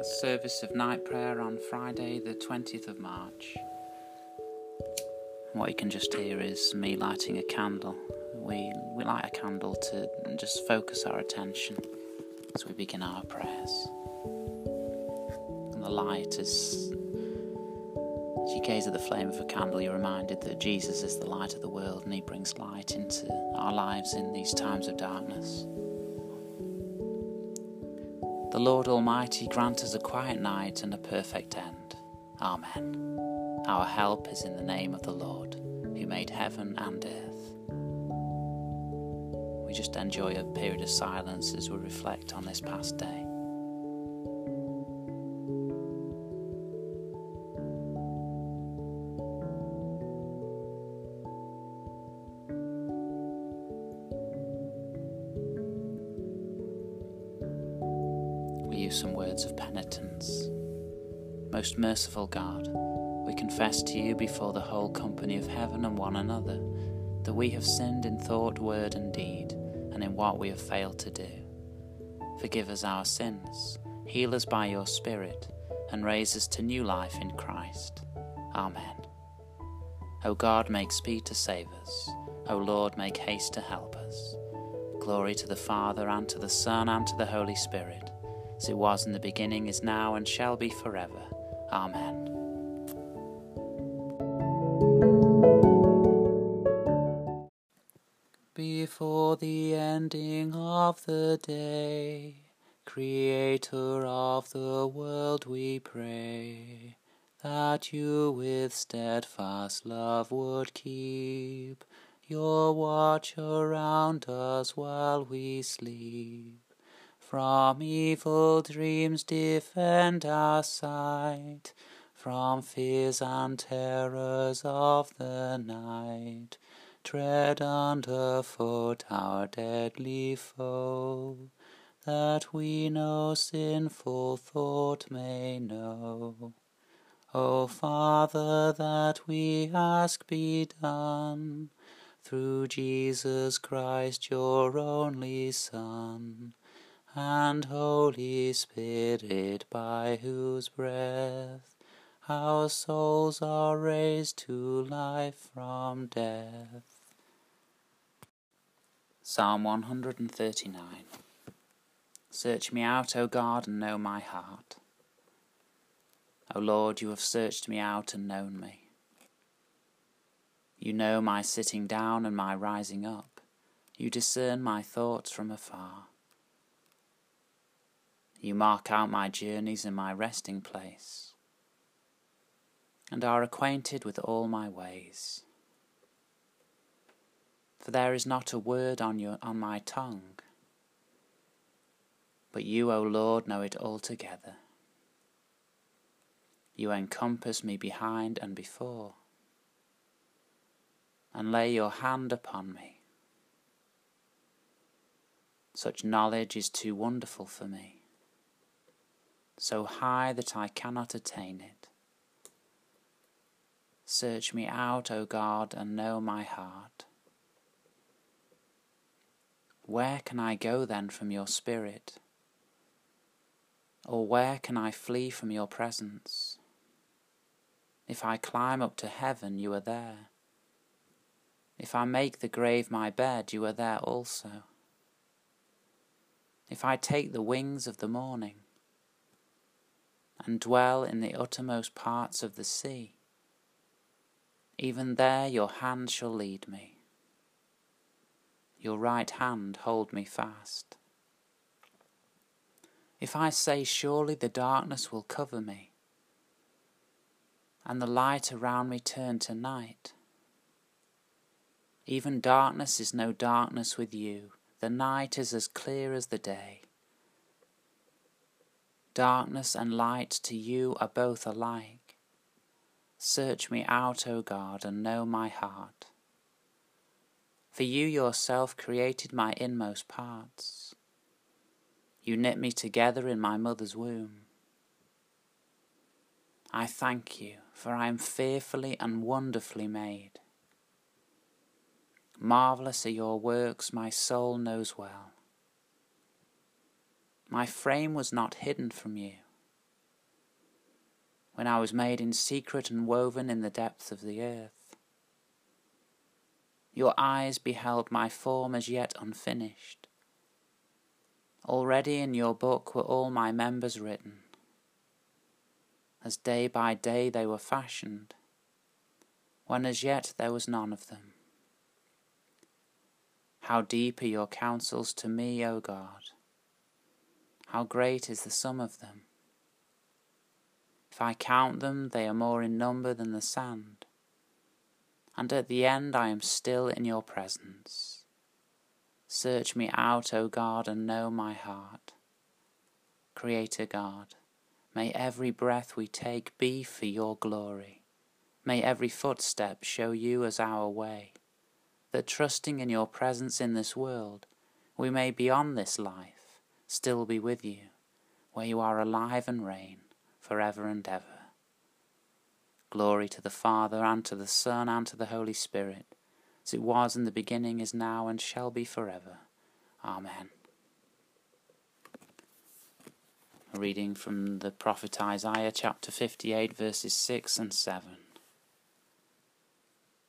a service of night prayer on Friday, the 20th of March. What you can just hear is me lighting a candle. We, we light a candle to just focus our attention as we begin our prayers. And the light is, as you gaze at the flame of a candle, you're reminded that Jesus is the light of the world and He brings light into our lives in these times of darkness. The Lord Almighty grant us a quiet night and a perfect end. Amen. Our help is in the name of the Lord, who made heaven and earth. We just enjoy a period of silence as we reflect on this past day. Use some words of penitence. Most merciful God, we confess to you before the whole company of heaven and one another that we have sinned in thought, word, and deed, and in what we have failed to do. Forgive us our sins, heal us by your Spirit, and raise us to new life in Christ. Amen. O God, make speed to save us. O Lord, make haste to help us. Glory to the Father, and to the Son, and to the Holy Spirit as it was in the beginning, is now, and shall be forever. Amen. Before the ending of the day, Creator of the world, we pray that you with steadfast love would keep your watch around us while we sleep. From evil dreams defend our sight, from fears and terrors of the night. Tread underfoot our deadly foe, that we no sinful thought may know. O Father, that we ask be done, through Jesus Christ, your only Son and Holy Spirit, by whose breath our souls are raised to life from death. Psalm 139 Search me out, O God, and know my heart. O Lord, you have searched me out and known me. You know my sitting down and my rising up. You discern my thoughts from afar. You mark out my journeys and my resting place, and are acquainted with all my ways. For there is not a word on, your, on my tongue, but you, O Lord, know it altogether. You encompass me behind and before, and lay your hand upon me. Such knowledge is too wonderful for me so high that I cannot attain it. Search me out, O God, and know my heart. Where can I go then from your Spirit? Or where can I flee from your presence? If I climb up to heaven, you are there. If I make the grave my bed, you are there also. If I take the wings of the morning, and dwell in the uttermost parts of the sea. Even there your hand shall lead me, your right hand hold me fast. If I say, Surely the darkness will cover me, and the light around me turn to night, even darkness is no darkness with you, the night is as clear as the day. Darkness and light to you are both alike. Search me out, O God, and know my heart. For you yourself created my inmost parts. You knit me together in my mother's womb. I thank you, for I am fearfully and wonderfully made. Marvellous are your works, my soul knows well. My frame was not hidden from you when I was made in secret and woven in the depths of the earth. Your eyes beheld my form as yet unfinished. Already in your book were all my members written, as day by day they were fashioned, when as yet there was none of them. How deep are your counsels to me, O God! How great is the sum of them! If I count them, they are more in number than the sand. And at the end I am still in your presence. Search me out, O God, and know my heart. Creator God, may every breath we take be for your glory. May every footstep show you as our way, that trusting in your presence in this world, we may beyond this life still be with you, where you are alive and reign for ever and ever. Glory to the Father, and to the Son, and to the Holy Spirit, as it was in the beginning, is now, and shall be forever. Amen. A reading from the prophet Isaiah, chapter 58, verses 6 and 7.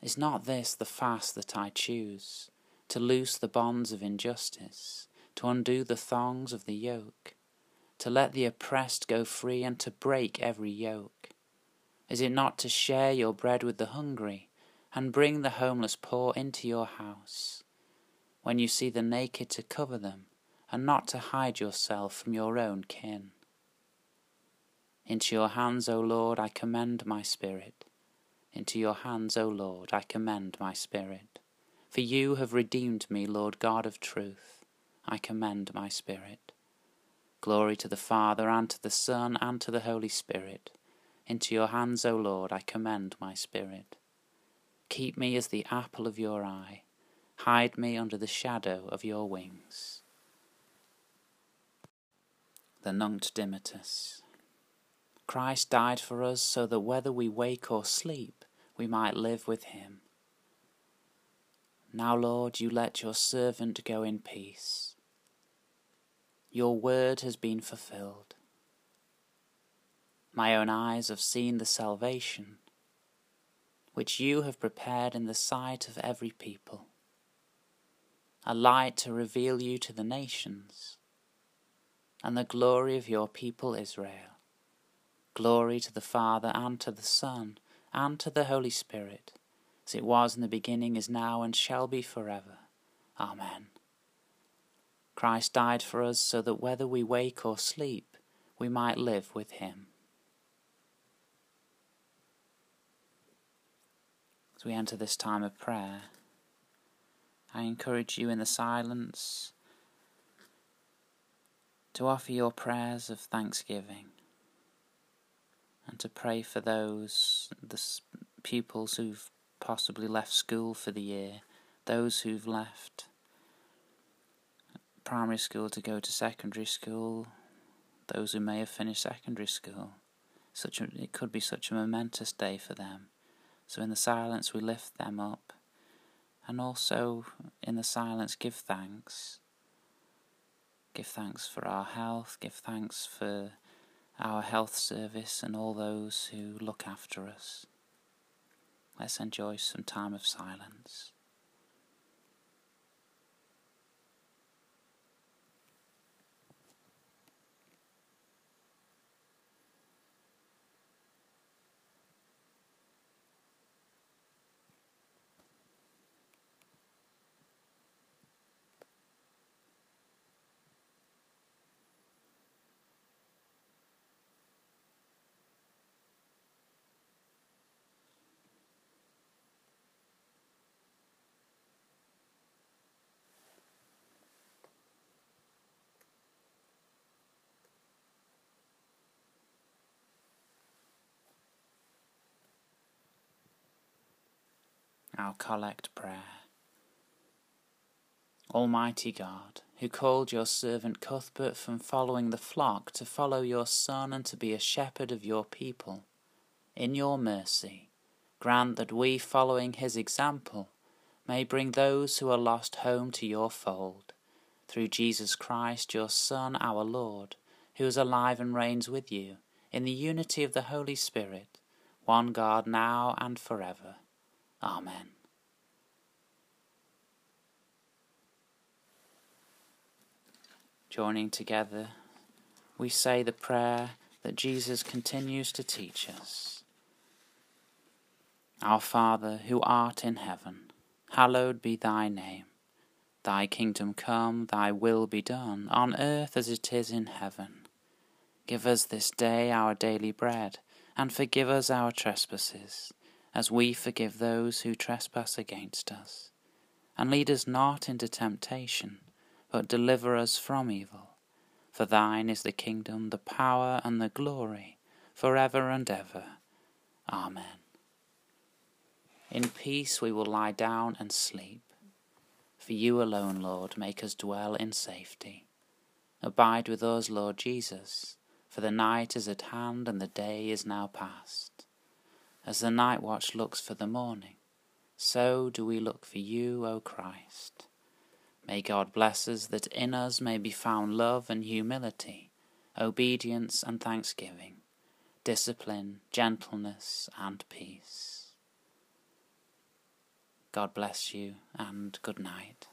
Is not this the fast that I choose, to loose the bonds of injustice, to undo the thongs of the yoke? to let the oppressed go free and to break every yoke? Is it not to share your bread with the hungry and bring the homeless poor into your house? When you see the naked, to cover them and not to hide yourself from your own kin. Into your hands, O Lord, I commend my spirit. Into your hands, O Lord, I commend my spirit. For you have redeemed me, Lord God of truth. I commend my spirit. Glory to the Father, and to the Son, and to the Holy Spirit. Into your hands, O Lord, I commend my spirit. Keep me as the apple of your eye. Hide me under the shadow of your wings. The Nunc Dimittis. Christ died for us so that whether we wake or sleep, we might live with him. Now, Lord, you let your servant go in peace your word has been fulfilled. My own eyes have seen the salvation which you have prepared in the sight of every people, a light to reveal you to the nations, and the glory of your people Israel. Glory to the Father, and to the Son, and to the Holy Spirit, as it was in the beginning, is now, and shall be forever. Amen. Christ died for us so that whether we wake or sleep, we might live with him. As we enter this time of prayer, I encourage you in the silence to offer your prayers of thanksgiving and to pray for those, the pupils who've possibly left school for the year, those who've left primary school to go to secondary school, those who may have finished secondary school. Such a, it could be such a momentous day for them. So in the silence we lift them up and also in the silence give thanks. Give thanks for our health, give thanks for our health service and all those who look after us. Let's enjoy some time of silence. Our collect prayer. Almighty God, who called your servant Cuthbert from following the flock to follow your Son and to be a shepherd of your people, in your mercy, grant that we, following his example, may bring those who are lost home to your fold, through Jesus Christ, your Son, our Lord, who is alive and reigns with you in the unity of the Holy Spirit, one God, now and forever. Amen. Joining together, we say the prayer that Jesus continues to teach us. Our Father, who art in heaven, hallowed be thy name. Thy kingdom come, thy will be done, on earth as it is in heaven. Give us this day our daily bread, and forgive us our trespasses, as we forgive those who trespass against us. And lead us not into temptation, but deliver us from evil. For thine is the kingdom, the power, and the glory, for ever and ever. Amen. In peace we will lie down and sleep. For you alone, Lord, make us dwell in safety. Abide with us, Lord Jesus for the night is at hand and the day is now past. As the night watch looks for the morning, so do we look for you, O Christ. May God bless us that in us may be found love and humility, obedience and thanksgiving, discipline, gentleness, and peace. God bless you and good night.